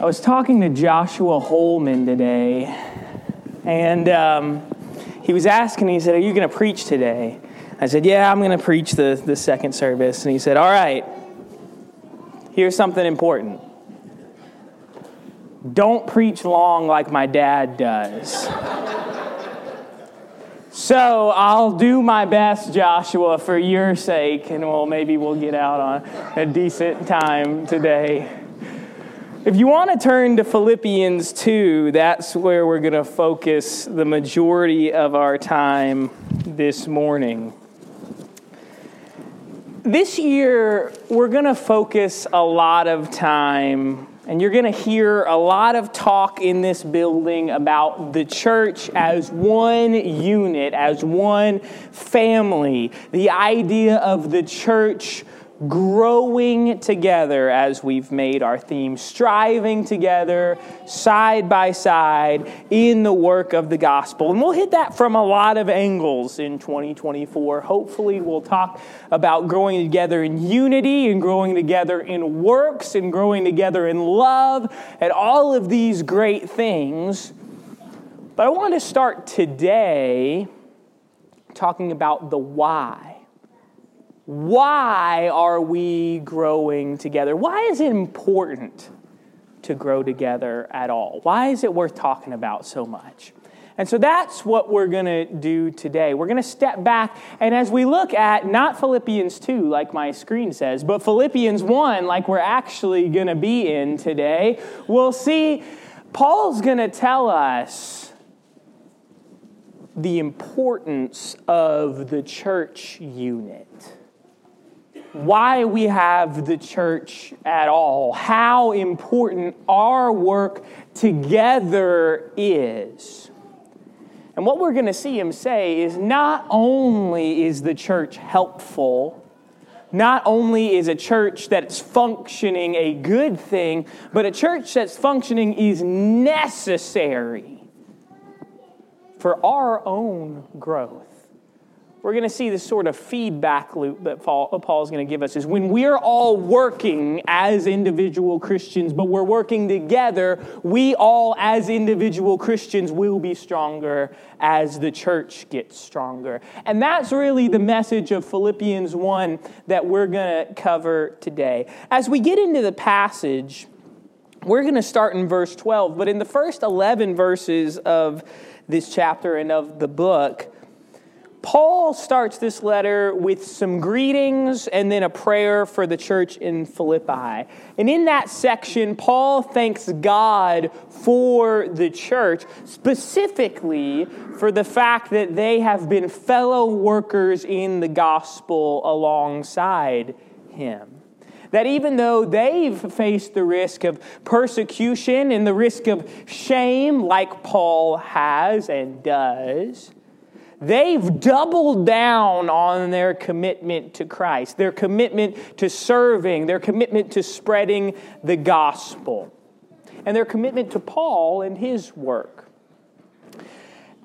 I was talking to Joshua Holman today, and um, he was asking, he said, Are you going to preach today? I said, Yeah, I'm going to preach the, the second service. And he said, All right, here's something important. Don't preach long like my dad does. so I'll do my best, Joshua, for your sake, and we'll maybe we'll get out on a decent time today. If you want to turn to Philippians 2, that's where we're going to focus the majority of our time this morning. This year, we're going to focus a lot of time, and you're going to hear a lot of talk in this building about the church as one unit, as one family, the idea of the church growing together as we've made our theme, striving together side by side in the work of the gospel. And we'll hit that from a lot of angles in 2024. Hopefully, we'll talk about growing together in unity and growing together in works and growing together in love and all of these great things. But I want to start today talking about the why why are we growing together? Why is it important to grow together at all? Why is it worth talking about so much? And so that's what we're going to do today. We're going to step back, and as we look at not Philippians 2, like my screen says, but Philippians 1, like we're actually going to be in today, we'll see Paul's going to tell us the importance of the church unit why we have the church at all, how important our work together is. And what we're going to see him say is not only is the church helpful, not only is a church that's functioning a good thing, but a church that's functioning is necessary for our own growth we're going to see this sort of feedback loop that Paul, is going to give us is when we're all working as individual Christians, but we're working together, we all as individual Christians will be stronger as the church gets stronger. And that's really the message of Philippians 1 that we're going to cover today. As we get into the passage, we're going to start in verse 12, but in the first 11 verses of this chapter and of the book, Paul starts this letter with some greetings and then a prayer for the church in Philippi. And in that section, Paul thanks God for the church, specifically for the fact that they have been fellow workers in the gospel alongside him. That even though they've faced the risk of persecution and the risk of shame, like Paul has and does, They've doubled down on their commitment to Christ, their commitment to serving, their commitment to spreading the gospel, and their commitment to Paul and his work.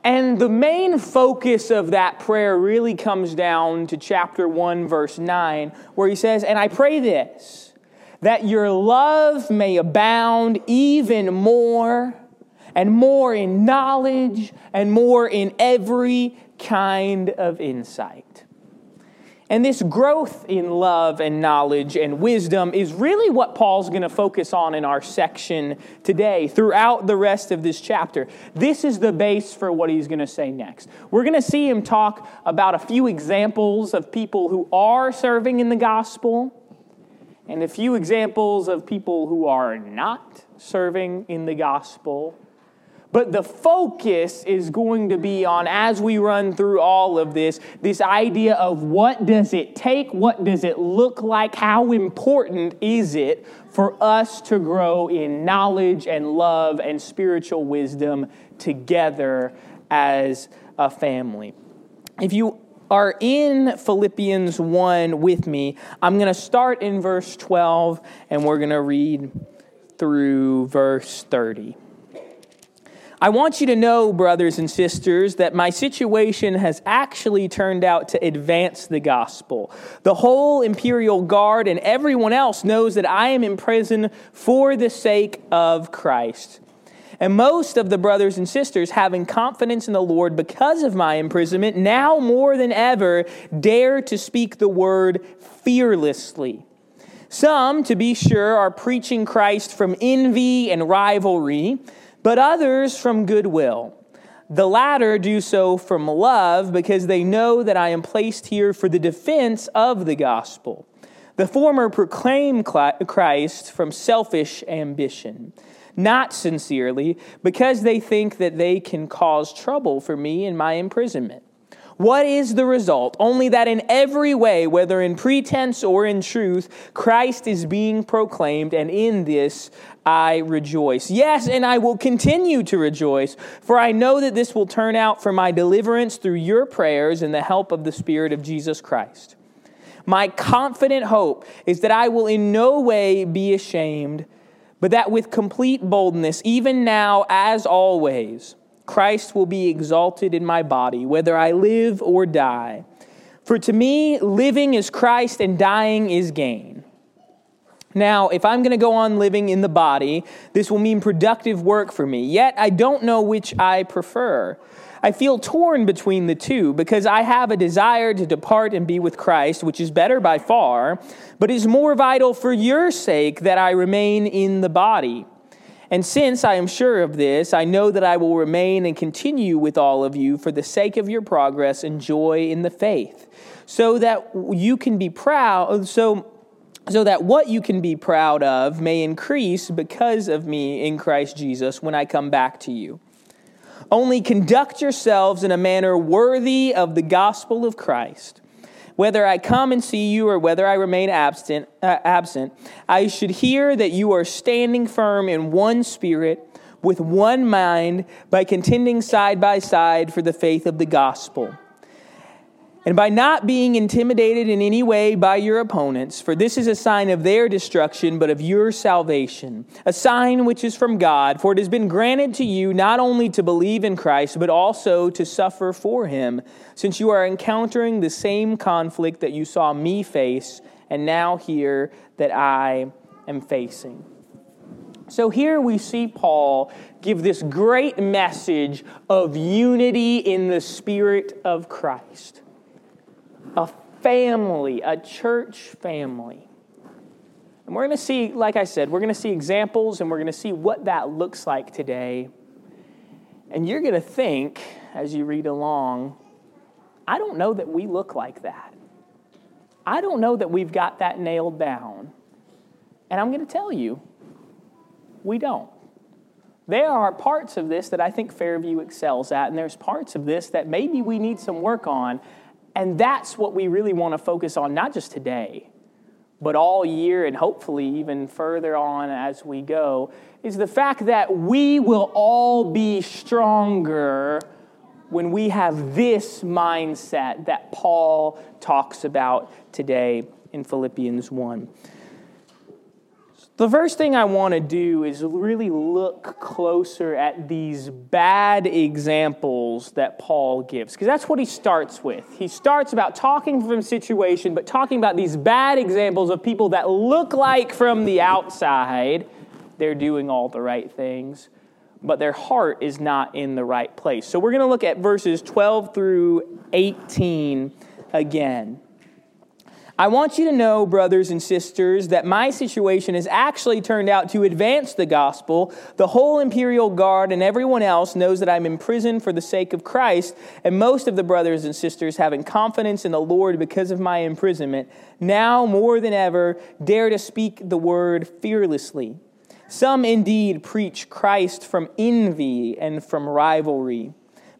And the main focus of that prayer really comes down to chapter 1, verse 9, where he says, And I pray this, that your love may abound even more and more in knowledge and more in every kind of insight. And this growth in love and knowledge and wisdom is really what Paul's going to focus on in our section today throughout the rest of this chapter. This is the base for what he's going to say next. We're going to see him talk about a few examples of people who are serving in the gospel and a few examples of people who are not serving in the gospel. But the focus is going to be on, as we run through all of this, this idea of what does it take? What does it look like? How important is it for us to grow in knowledge and love and spiritual wisdom together as a family? If you are in Philippians 1 with me, I'm going to start in verse 12 and we're going to read through verse 30. I want you to know, brothers and sisters, that my situation has actually turned out to advance the gospel. The whole imperial guard and everyone else knows that I am in prison for the sake of Christ. And most of the brothers and sisters, having confidence in the Lord because of my imprisonment, now more than ever dare to speak the word fearlessly. Some, to be sure, are preaching Christ from envy and rivalry but others from goodwill. The latter do so from love because they know that I am placed here for the defense of the gospel. The former proclaim Christ from selfish ambition, not sincerely, because they think that they can cause trouble for me in my imprisonment. What is the result? Only that in every way, whether in pretense or in truth, Christ is being proclaimed, and in this I rejoice. Yes, and I will continue to rejoice, for I know that this will turn out for my deliverance through your prayers and the help of the Spirit of Jesus Christ. My confident hope is that I will in no way be ashamed, but that with complete boldness, even now as always, Christ will be exalted in my body, whether I live or die. For to me, living is Christ and dying is gain. Now, if I'm going to go on living in the body, this will mean productive work for me. Yet, I don't know which I prefer. I feel torn between the two because I have a desire to depart and be with Christ, which is better by far, but is more vital for your sake that I remain in the body. And since I am sure of this, I know that I will remain and continue with all of you for the sake of your progress and joy in the faith, so that you can be proud, so so that what you can be proud of may increase because of me in Christ Jesus when I come back to you. Only conduct yourselves in a manner worthy of the gospel of Christ. Whether I come and see you or whether I remain absent, uh, absent, I should hear that you are standing firm in one spirit, with one mind, by contending side by side for the faith of the gospel and by not being intimidated in any way by your opponents, for this is a sign of their destruction, but of your salvation, a sign which is from God, for it has been granted to you not only to believe in Christ, but also to suffer for him, since you are encountering the same conflict that you saw me face, and now hear that I am facing. So here we see Paul give this great message of unity in the Spirit of Christ a family, a church family. And we're going to see, like I said, we're going to see examples and we're going to see what that looks like today. And you're going to think, as you read along, I don't know that we look like that. I don't know that we've got that nailed down. And I'm going to tell you, we don't. There are parts of this that I think Fairview excels at, and there's parts of this that maybe we need some work on. And that's what we really want to focus on, not just today, but all year and hopefully even further on as we go, is the fact that we will all be stronger when we have this mindset that Paul talks about today in Philippians 1. The first thing I want to do is really look closer at these bad examples that Paul gives, because that's what he starts with. He starts about talking from situation, but talking about these bad examples of people that look like from the outside they're doing all the right things, but their heart is not in the right place. So we're going to look at verses 12 through 18 again. I want you to know, brothers and sisters, that my situation has actually turned out to advance the gospel. The whole imperial guard and everyone else knows that I'm in prison for the sake of Christ, and most of the brothers and sisters, having confidence in the Lord because of my imprisonment, now more than ever dare to speak the word fearlessly. Some indeed preach Christ from envy and from rivalry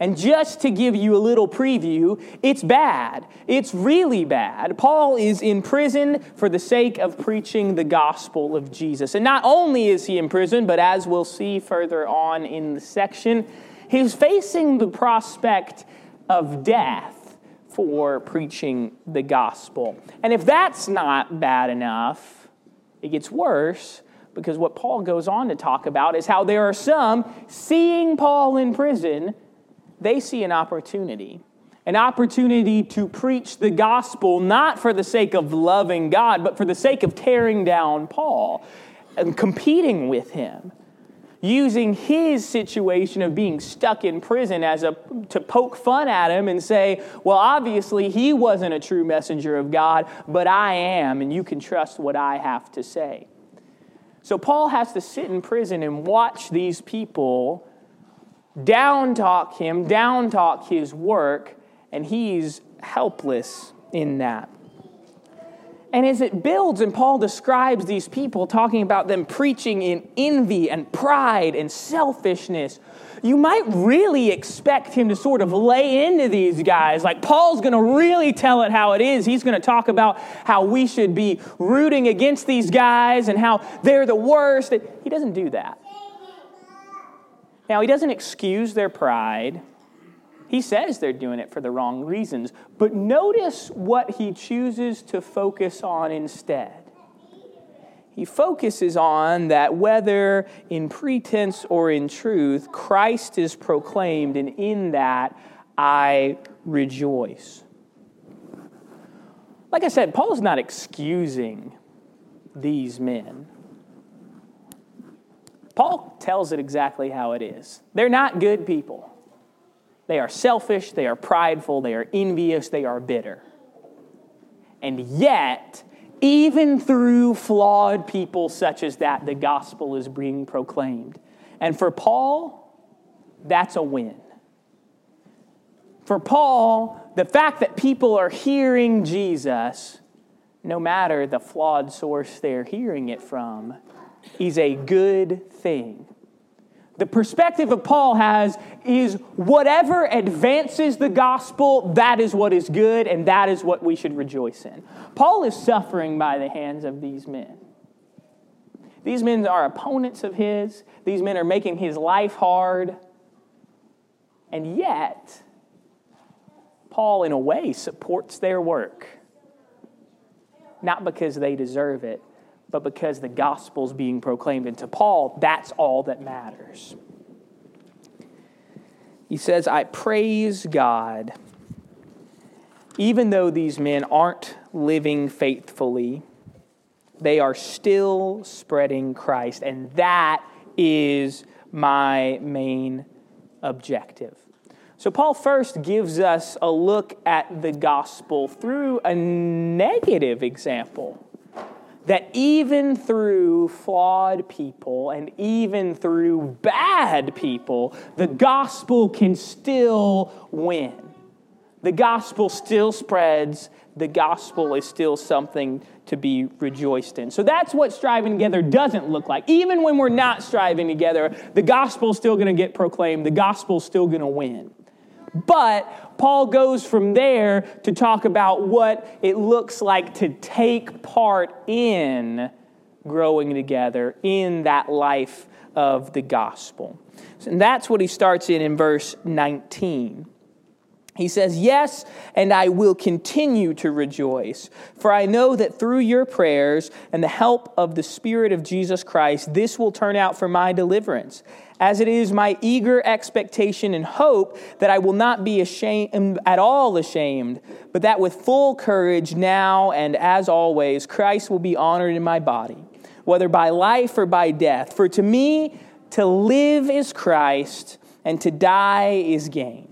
And just to give you a little preview, it's bad. It's really bad. Paul is in prison for the sake of preaching the gospel of Jesus. And not only is he in prison, but as we'll see further on in the section, he's facing the prospect of death for preaching the gospel. And if that's not bad enough, it gets worse because what Paul goes on to talk about is how there are some seeing Paul in prison, they see an opportunity. An opportunity to preach the gospel, not for the sake of loving God, but for the sake of tearing down Paul and competing with him using his situation of being stuck in prison as a to poke fun at him and say, "Well, obviously he wasn't a true messenger of God, but I am, and you can trust what I have to say." So Paul has to sit in prison and watch these people down talk him, down talk his work, and he's helpless in that. And as it builds, and Paul describes these people, talking about them preaching in envy and pride and selfishness, you might really expect him to sort of lay into these guys. Like, Paul's going to really tell it how it is. He's going to talk about how we should be rooting against these guys and how they're the worst. He doesn't do that. Now, he doesn't excuse their pride. He says they're doing it for the wrong reasons, but notice what he chooses to focus on instead. He focuses on that whether in pretense or in truth, Christ is proclaimed, and in that I rejoice. Like I said, Paul is not excusing these men. Paul tells it exactly how it is. They're not good people. They are selfish, they are prideful, they are envious, they are bitter. And yet, even through flawed people such as that, the gospel is being proclaimed. And for Paul, that's a win. For Paul, the fact that people are hearing Jesus, no matter the flawed source they're hearing it from, is a good thing the perspective of Paul has is whatever advances the gospel, that is what is good, and that is what we should rejoice in. Paul is suffering by the hands of these men. These men are opponents of his, these men are making his life hard, and yet, Paul, in a way, supports their work. Not because they deserve it, but because the gospel's being proclaimed. And to Paul, that's all that matters. He says, I praise God. Even though these men aren't living faithfully, they are still spreading Christ. And that is my main objective. So, Paul first gives us a look at the gospel through a negative example that even through flawed people and even through bad people, the gospel can still win. The gospel still spreads. The gospel is still something to be rejoiced in. So that's what striving together doesn't look like. Even when we're not striving together, the gospel is still going to get proclaimed. The gospel is still going to win. But Paul goes from there to talk about what it looks like to take part in growing together in that life of the gospel. And that's what he starts in in verse 19. He says, Yes, and I will continue to rejoice, for I know that through your prayers and the help of the Spirit of Jesus Christ, this will turn out for my deliverance as it is my eager expectation and hope that I will not be ashamed at all ashamed, but that with full courage now and as always Christ will be honored in my body, whether by life or by death. For to me to live is Christ and to die is gain.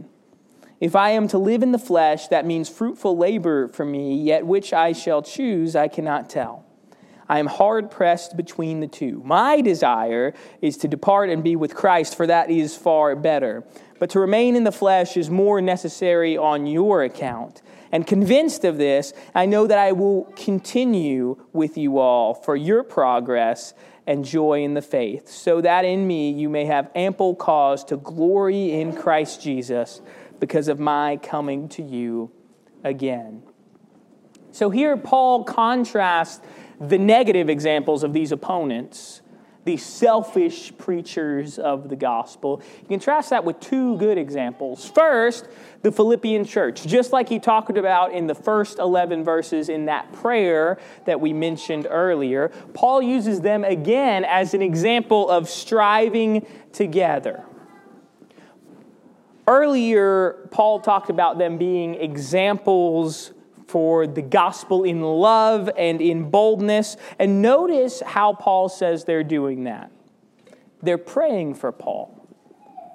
If I am to live in the flesh, that means fruitful labor for me, yet which I shall choose I cannot tell. I am hard pressed between the two. My desire is to depart and be with Christ, for that is far better. But to remain in the flesh is more necessary on your account. And convinced of this, I know that I will continue with you all for your progress and joy in the faith, so that in me you may have ample cause to glory in Christ Jesus because of my coming to you again. So here, Paul contrasts the negative examples of these opponents, these selfish preachers of the gospel. You contrast that with two good examples. First, the Philippian church, just like he talked about in the first 11 verses in that prayer that we mentioned earlier, Paul uses them again as an example of striving together. Earlier, Paul talked about them being examples for the gospel in love and in boldness. And notice how Paul says they're doing that. They're praying for Paul.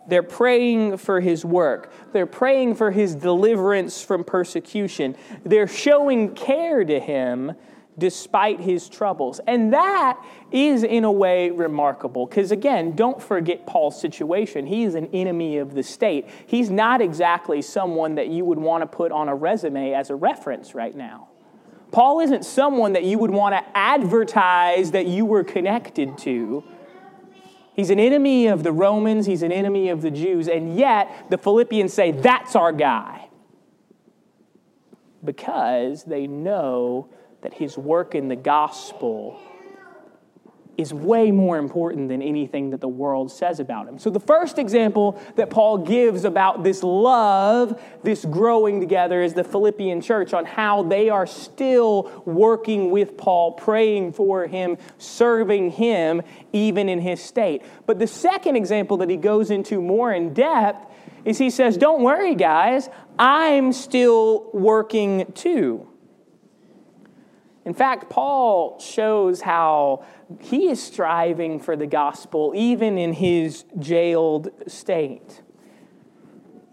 They're praying for his work. They're praying for his deliverance from persecution. They're showing care to him despite his troubles. And that is, in a way, remarkable. Because, again, don't forget Paul's situation. He is an enemy of the state. He's not exactly someone that you would want to put on a resume as a reference right now. Paul isn't someone that you would want to advertise that you were connected to. He's an enemy of the Romans, he's an enemy of the Jews, and yet the Philippians say, That's our guy. Because they know that his work in the gospel is way more important than anything that the world says about him. So, the first example that Paul gives about this love, this growing together, is the Philippian church on how they are still working with Paul, praying for him, serving him, even in his state. But the second example that he goes into more in depth is he says, Don't worry, guys, I'm still working too. In fact, Paul shows how he is striving for the gospel even in his jailed state.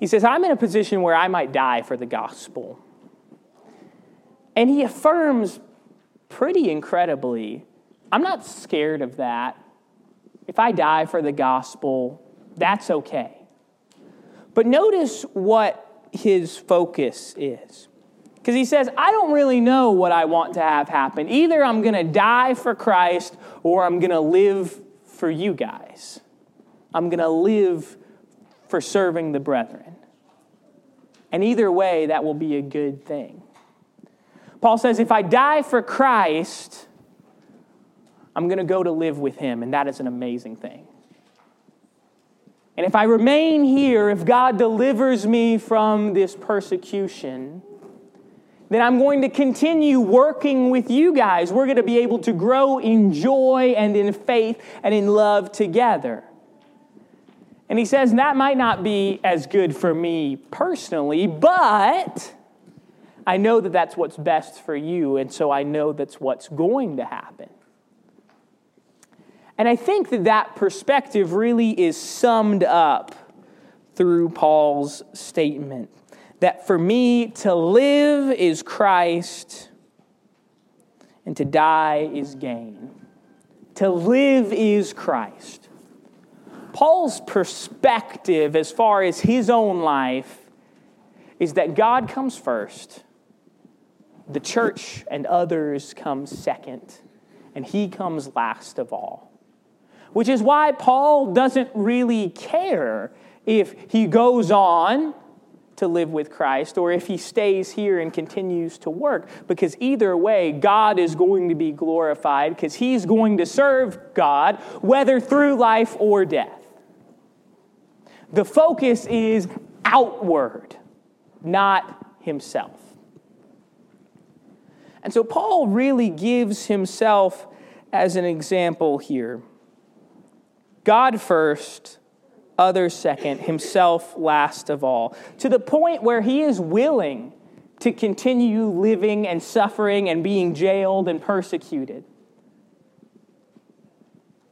He says, I'm in a position where I might die for the gospel. And he affirms pretty incredibly I'm not scared of that. If I die for the gospel, that's okay. But notice what his focus is. Because he says, I don't really know what I want to have happen. Either I'm going to die for Christ or I'm going to live for you guys. I'm going to live for serving the brethren. And either way, that will be a good thing. Paul says, if I die for Christ, I'm going to go to live with him, and that is an amazing thing. And if I remain here, if God delivers me from this persecution, then I'm going to continue working with you guys. We're going to be able to grow in joy and in faith and in love together. And he says that might not be as good for me personally, but I know that that's what's best for you, and so I know that's what's going to happen. And I think that that perspective really is summed up through Paul's statement that for me to live is Christ and to die is gain. To live is Christ. Paul's perspective, as far as his own life, is that God comes first, the church and others come second, and he comes last of all. Which is why Paul doesn't really care if he goes on to live with Christ or if he stays here and continues to work. Because either way, God is going to be glorified because he's going to serve God, whether through life or death. The focus is outward, not himself. And so Paul really gives himself as an example here. God first, others second, himself last of all, to the point where he is willing to continue living and suffering and being jailed and persecuted.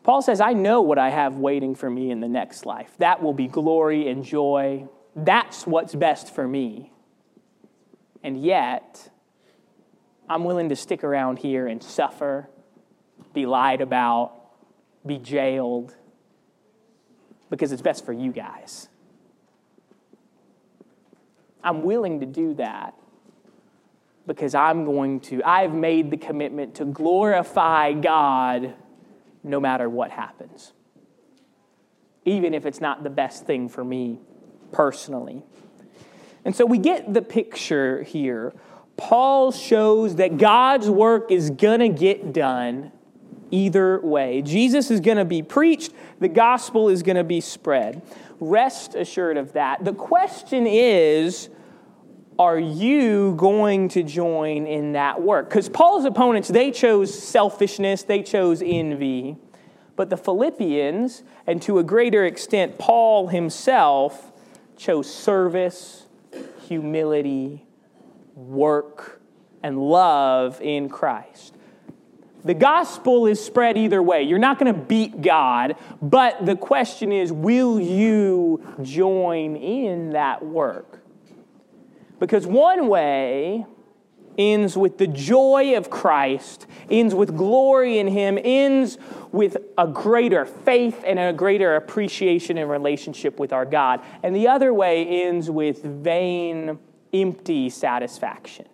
Paul says, I know what I have waiting for me in the next life. That will be glory and joy. That's what's best for me. And yet, I'm willing to stick around here and suffer be lied about, be jailed, because it's best for you guys. I'm willing to do that because I'm going to, I've made the commitment to glorify God no matter what happens, even if it's not the best thing for me personally. And so we get the picture here. Paul shows that God's work is going to get done either way. Jesus is going to be preached, the gospel is going to be spread. Rest assured of that. The question is, are you going to join in that work? Because Paul's opponents, they chose selfishness, they chose envy. But the Philippians, and to a greater extent, Paul himself, chose service, humility, work, and love in Christ. The gospel is spread either way. You're not going to beat God, but the question is will you join in that work? Because one way ends with the joy of Christ, ends with glory in Him, ends with a greater faith and a greater appreciation and relationship with our God. And the other way ends with vain, empty satisfaction.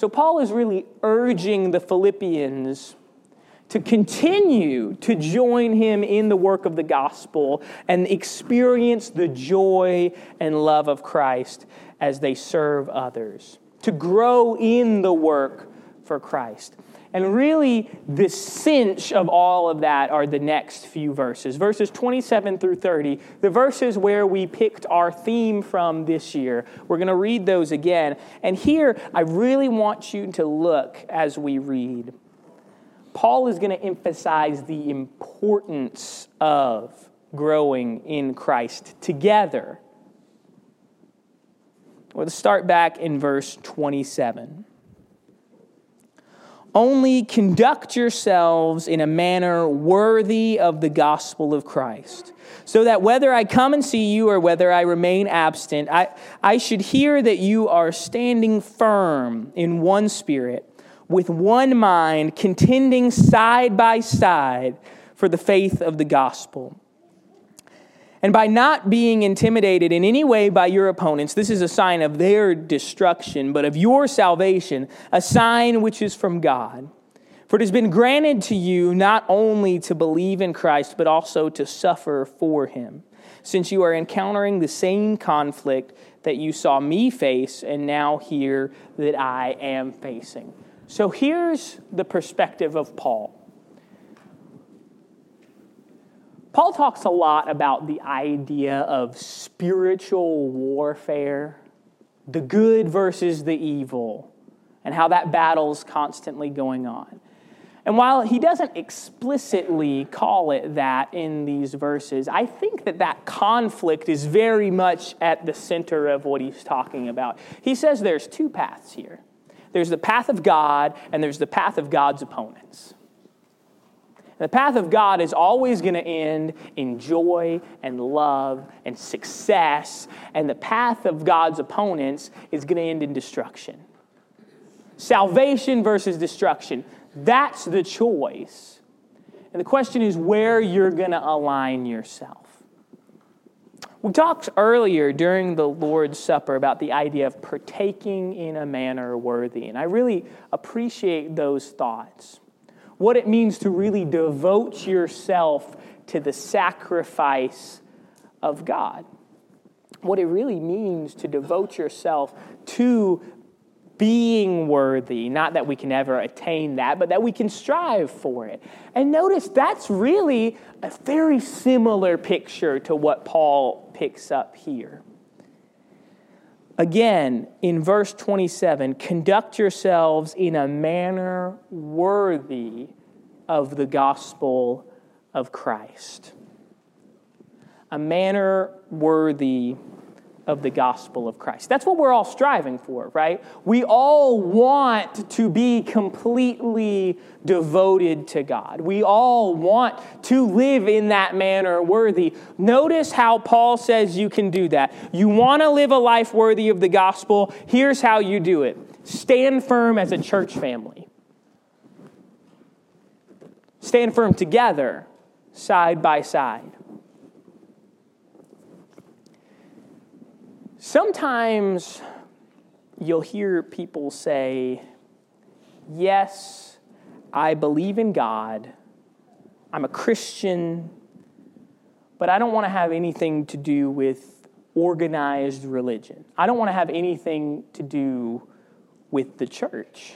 So Paul is really urging the Philippians to continue to join him in the work of the gospel and experience the joy and love of Christ as they serve others, to grow in the work for Christ. And really, the cinch of all of that are the next few verses verses 27 through 30, the verses where we picked our theme from this year. We're going to read those again. And here, I really want you to look as we read. Paul is going to emphasize the importance of growing in Christ together Let's start back in verse 27. Only conduct yourselves in a manner worthy of the gospel of Christ, so that whether I come and see you or whether I remain absent, I, I should hear that you are standing firm in one spirit, with one mind, contending side by side for the faith of the gospel and by not being intimidated in any way by your opponents, this is a sign of their destruction, but of your salvation, a sign which is from God. For it has been granted to you not only to believe in Christ, but also to suffer for him, since you are encountering the same conflict that you saw me face and now hear that I am facing. So here's the perspective of Paul. Paul talks a lot about the idea of spiritual warfare, the good versus the evil, and how that battle's constantly going on. And while he doesn't explicitly call it that in these verses, I think that that conflict is very much at the center of what he's talking about. He says there's two paths here there's the path of God, and there's the path of God's opponents. The path of God is always going to end in joy and love and success, and the path of God's opponents is going to end in destruction. Salvation versus destruction. That's the choice. And the question is where you're going to align yourself. We talked earlier during the Lord's Supper about the idea of partaking in a manner worthy, and I really appreciate those thoughts what it means to really devote yourself to the sacrifice of God. What it really means to devote yourself to being worthy. Not that we can ever attain that, but that we can strive for it. And notice that's really a very similar picture to what Paul picks up here. Again, in verse 27, conduct yourselves in a manner worthy of the gospel of Christ. A manner worthy of the gospel of Christ. That's what we're all striving for, right? We all want to be completely devoted to God. We all want to live in that manner worthy. Notice how Paul says you can do that. You want to live a life worthy of the gospel? Here's how you do it stand firm as a church family. stand firm together, side by side. Sometimes you'll hear people say, Yes, I believe in God, I'm a Christian, but I don't want to have anything to do with organized religion. I don't want to have anything to do with the church.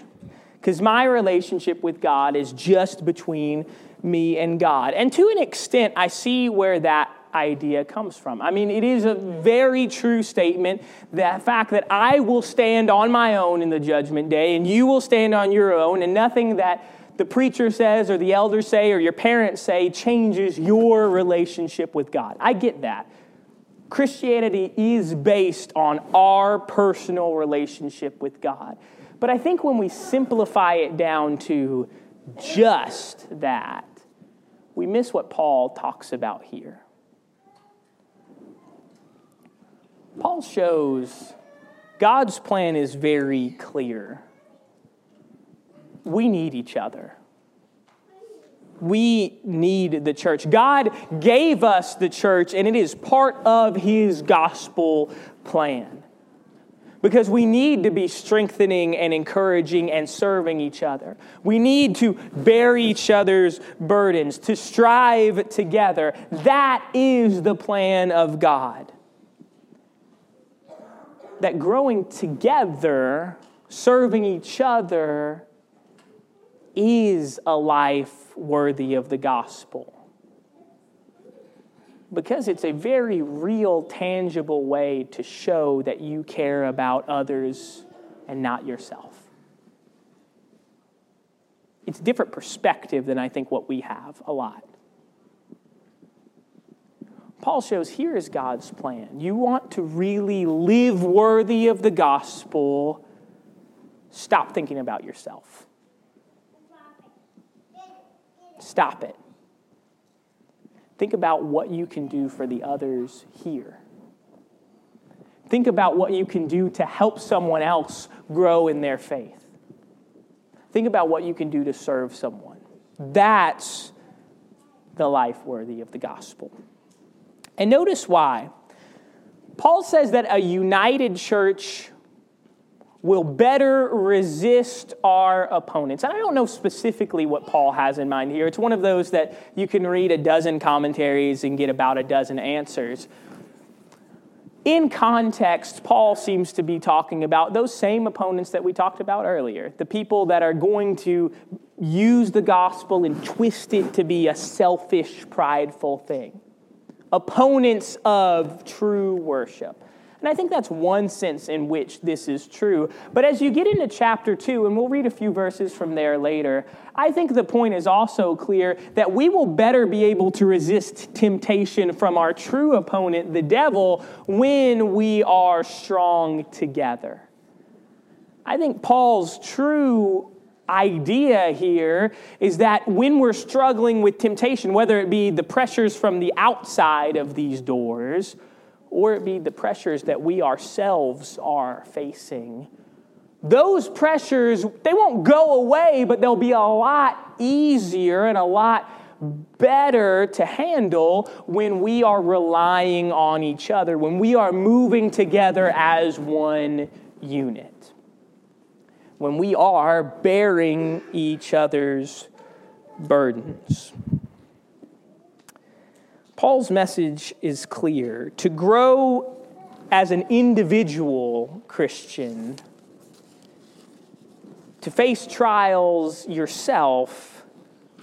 Because my relationship with God is just between me and God. And to an extent, I see where that idea comes from. I mean, it is a very true statement that fact that I will stand on my own in the judgment day and you will stand on your own, and nothing that the preacher says or the elders say or your parents say changes your relationship with God. I get that. Christianity is based on our personal relationship with God. But I think when we simplify it down to just that, we miss what Paul talks about here. Paul shows God's plan is very clear. We need each other. We need the church. God gave us the church, and it is part of His gospel plan. Because we need to be strengthening and encouraging and serving each other. We need to bear each other's burdens, to strive together. That is the plan of God that growing together, serving each other, is a life worthy of the gospel. Because it's a very real, tangible way to show that you care about others and not yourself. It's a different perspective than I think what we have a lot. Paul shows here is God's plan. You want to really live worthy of the gospel, stop thinking about yourself. Stop it. Think about what you can do for the others here. Think about what you can do to help someone else grow in their faith. Think about what you can do to serve someone. That's the life worthy of the gospel. And notice why. Paul says that a united church will better resist our opponents. And I don't know specifically what Paul has in mind here. It's one of those that you can read a dozen commentaries and get about a dozen answers. In context, Paul seems to be talking about those same opponents that we talked about earlier the people that are going to use the gospel and twist it to be a selfish, prideful thing opponents of true worship. And I think that's one sense in which this is true. But as you get into chapter 2, and we'll read a few verses from there later, I think the point is also clear that we will better be able to resist temptation from our true opponent, the devil, when we are strong together. I think Paul's true idea here is that when we're struggling with temptation, whether it be the pressures from the outside of these doors or it be the pressures that we ourselves are facing, those pressures, they won't go away, but they'll be a lot easier and a lot better to handle when we are relying on each other, when we are moving together as one unit when we are bearing each other's burdens. Paul's message is clear. To grow as an individual Christian, to face trials yourself,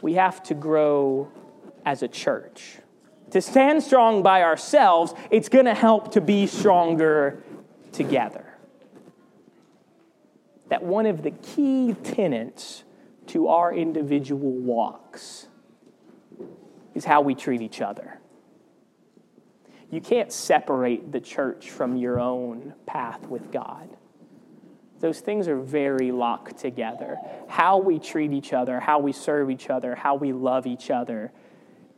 we have to grow as a church. To stand strong by ourselves, it's going to help to be stronger together that one of the key tenets to our individual walks is how we treat each other. You can't separate the church from your own path with God. Those things are very locked together. How we treat each other, how we serve each other, how we love each other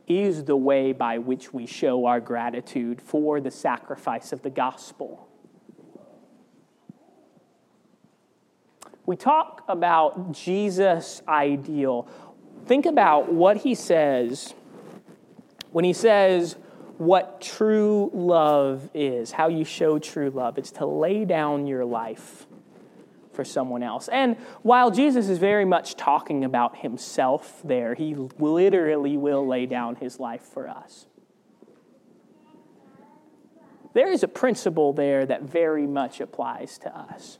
is the way by which we show our gratitude for the sacrifice of the gospel. We talk about Jesus' ideal, Think about what he says when he says what true love is, how you show true love. It's to lay down your life for someone else. And while Jesus is very much talking about himself there, he literally will lay down his life for us. There is a principle there that very much applies to us.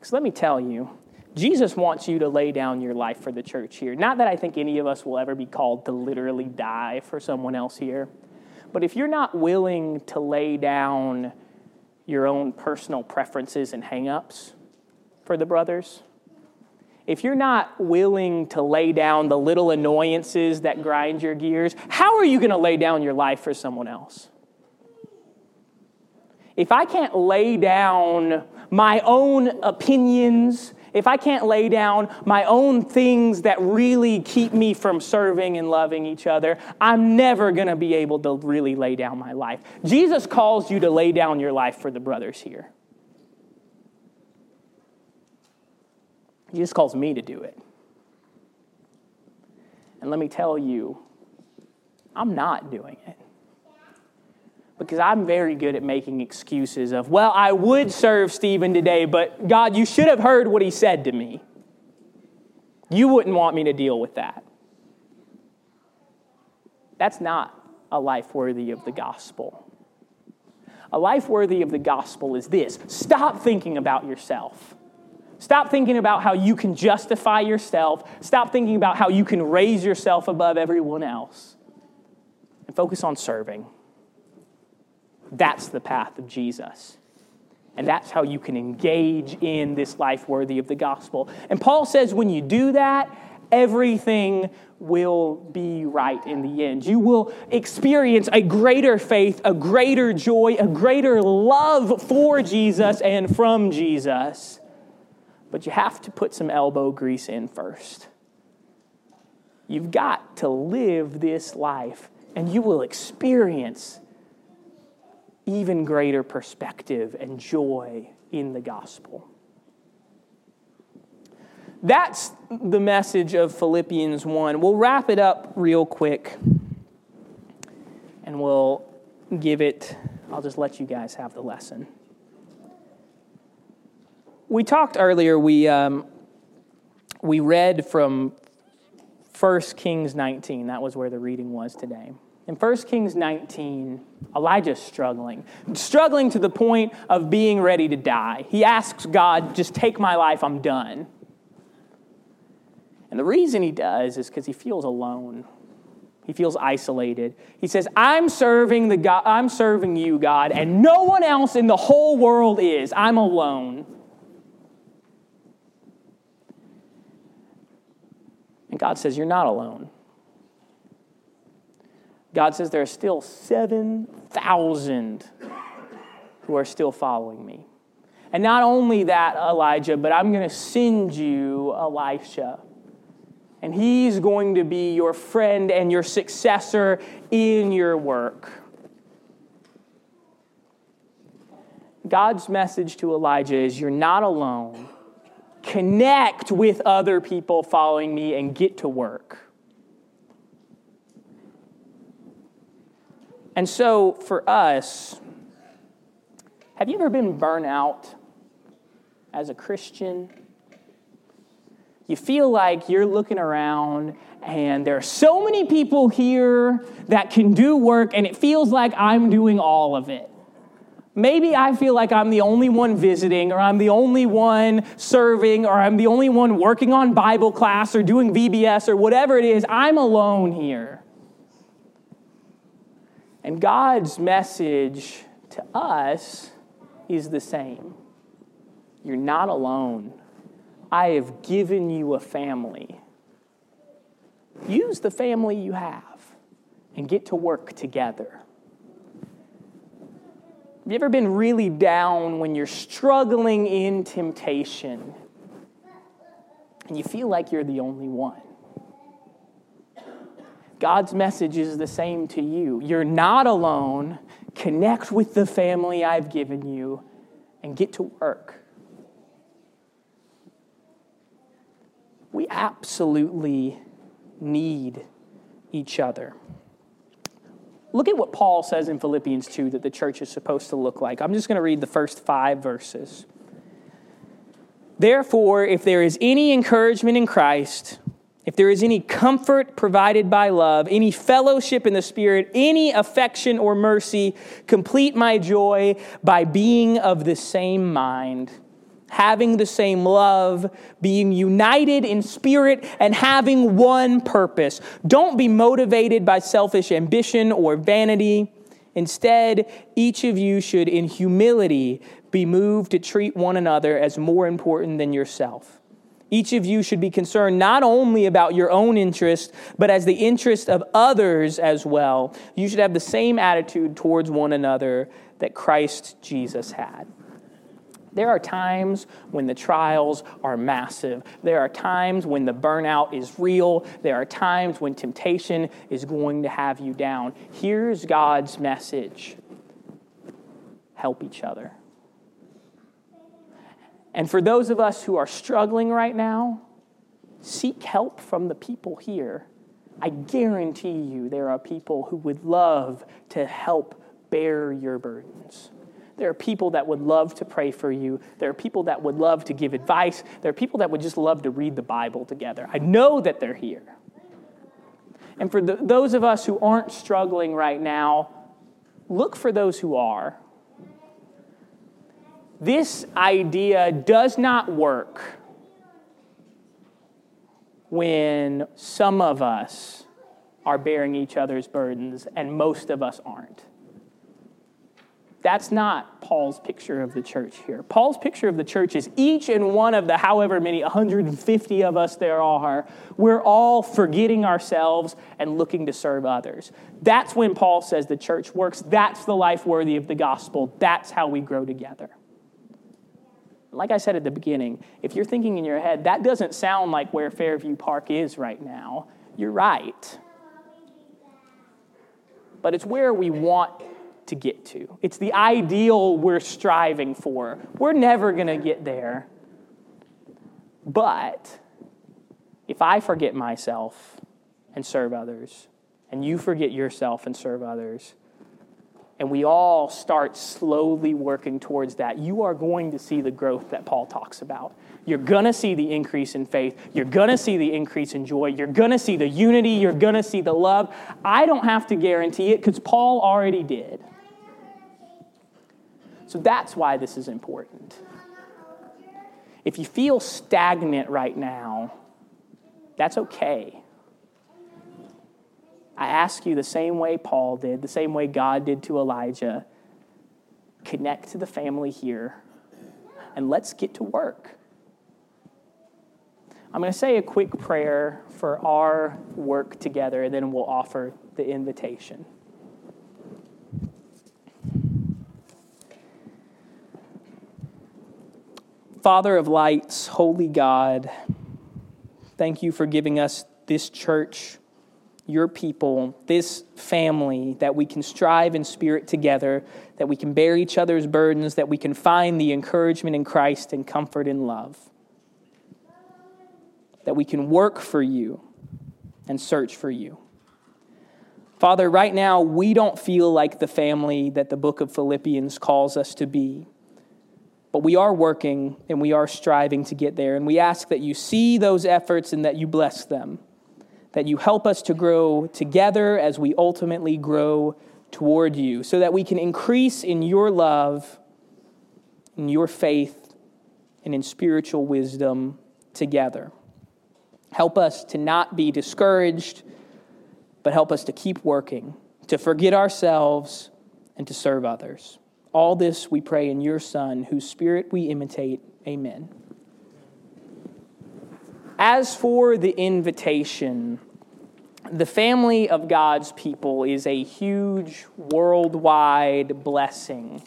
Because let me tell you, Jesus wants you to lay down your life for the church here. Not that I think any of us will ever be called to literally die for someone else here, but if you're not willing to lay down your own personal preferences and hangups for the brothers, if you're not willing to lay down the little annoyances that grind your gears, how are you going to lay down your life for someone else? If I can't lay down my own opinions if I can't lay down my own things that really keep me from serving and loving each other, I'm never going to be able to really lay down my life. Jesus calls you to lay down your life for the brothers here. Jesus calls me to do it. And let me tell you, I'm not doing it because I'm very good at making excuses of, well, I would serve Stephen today, but God, you should have heard what he said to me. You wouldn't want me to deal with that. That's not a life worthy of the gospel. A life worthy of the gospel is this stop thinking about yourself. Stop thinking about how you can justify yourself. Stop thinking about how you can raise yourself above everyone else. And focus on serving. That's the path of Jesus. And that's how you can engage in this life worthy of the gospel. And Paul says when you do that, everything will be right in the end. You will experience a greater faith, a greater joy, a greater love for Jesus and from Jesus. But you have to put some elbow grease in first. You've got to live this life, and you will experience even greater perspective and joy in the gospel. That's the message of Philippians 1. We'll wrap it up real quick and we'll give it, I'll just let you guys have the lesson. We talked earlier, we, um, we read from 1 Kings 19. That was where the reading was today. In 1 Kings 19, Elijah's struggling, struggling to the point of being ready to die. He asks God, just take my life, I'm done. And the reason he does is because he feels alone. He feels isolated. He says, I'm serving, the God, I'm serving you, God, and no one else in the whole world is. I'm alone. And God says, You're not alone. God says there are still 7,000 who are still following me. And not only that, Elijah, but I'm going to send you Elisha. And he's going to be your friend and your successor in your work. God's message to Elijah is you're not alone. Connect with other people following me and get to work. And so for us, have you ever been burnt out as a Christian? You feel like you're looking around and there are so many people here that can do work, and it feels like I'm doing all of it. Maybe I feel like I'm the only one visiting, or I'm the only one serving, or I'm the only one working on Bible class or doing VBS or whatever it is. I'm alone here. And God's message to us is the same You're not alone. I have given you a family. Use the family you have and get to work together. Have you ever been really down when you're struggling in temptation and you feel like you're the only one? God's message is the same to you. You're not alone. Connect with the family I've given you and get to work. we absolutely need each other. Look at what Paul says in Philippians 2 that the church is supposed to look like. I'm just going to read the first five verses. Therefore, if there is any encouragement in Christ, if there is any comfort provided by love, any fellowship in the Spirit, any affection or mercy, complete my joy by being of the same mind having the same love, being united in spirit, and having one purpose. Don't be motivated by selfish ambition or vanity. Instead, each of you should, in humility, be moved to treat one another as more important than yourself. Each of you should be concerned not only about your own interest, but as the interest of others as well. You should have the same attitude towards one another that Christ Jesus had. There are times when the trials are massive. There are times when the burnout is real. There are times when temptation is going to have you down. Here's God's message help each other. And for those of us who are struggling right now, seek help from the people here. I guarantee you there are people who would love to help bear your burdens. There are people that would love to pray for you. There are people that would love to give advice. There are people that would just love to read the Bible together. I know that they're here. And for the, those of us who aren't struggling right now, look for those who are. This idea does not work when some of us are bearing each other's burdens and most of us aren't. That's not Paul's picture of the church here. Paul's picture of the church is each and one of the however many 150 of us there are, we're all forgetting ourselves and looking to serve others. That's when Paul says the church works. That's the life worthy of the gospel. That's how we grow together. Like I said at the beginning, if you're thinking in your head, that doesn't sound like where Fairview Park is right now, you're right. But it's where we want to get to. It's the ideal we're striving for. We're never going to get there. But if I forget myself and serve others, and you forget yourself and serve others, and we all start slowly working towards that, you are going to see the growth that Paul talks about. You're going to see the increase in faith. You're going to see the increase in joy. You're going to see the unity. You're going to see the love. I don't have to guarantee it because Paul already did. So that's why this is important. If you feel stagnant right now, that's okay. I ask you the same way Paul did, the same way God did to Elijah connect to the family here and let's get to work. I'm going to say a quick prayer for our work together, and then we'll offer the invitation. Father of lights, holy God, thank you for giving us this church, your people, this family, that we can strive in spirit together, that we can bear each other's burdens, that we can find the encouragement in Christ and comfort in love, that we can work for you and search for you. Father, right now, we don't feel like the family that the book of Philippians calls us to be. But we are working and we are striving to get there. And we ask that you see those efforts and that you bless them, that you help us to grow together as we ultimately grow toward you, so that we can increase in your love, in your faith, and in spiritual wisdom together. Help us to not be discouraged, but help us to keep working, to forget ourselves, and to serve others. All this we pray in your Son, whose spirit we imitate. Amen. As for the invitation, the family of God's people is a huge worldwide blessing.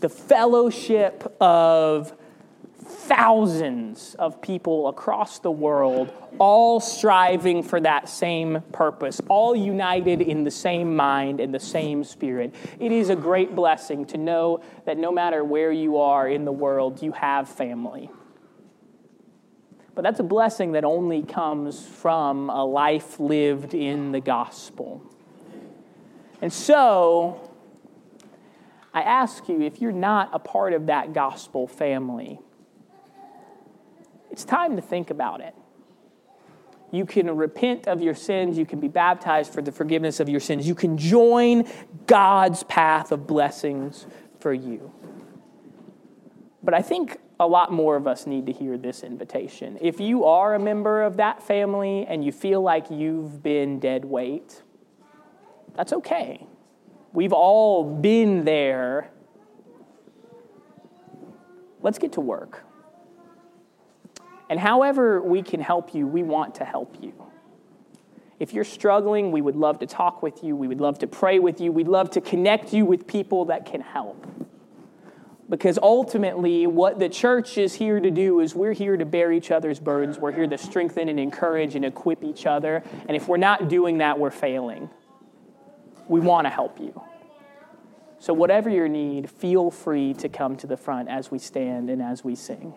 The fellowship of thousands of people across the world, all striving for that same purpose, all united in the same mind and the same spirit. It is a great blessing to know that no matter where you are in the world, you have family. But that's a blessing that only comes from a life lived in the gospel. And so, I ask you if you're not a part of that gospel family, it's time to think about it. You can repent of your sins. You can be baptized for the forgiveness of your sins. You can join God's path of blessings for you. But I think a lot more of us need to hear this invitation. If you are a member of that family and you feel like you've been dead weight, that's okay. We've all been there. Let's get to work. And however we can help you, we want to help you. If you're struggling, we would love to talk with you. We would love to pray with you. We'd love to connect you with people that can help. Because ultimately, what the church is here to do is we're here to bear each other's burdens. We're here to strengthen and encourage and equip each other. And if we're not doing that, we're failing. We want to help you. So, whatever your need, feel free to come to the front as we stand and as we sing.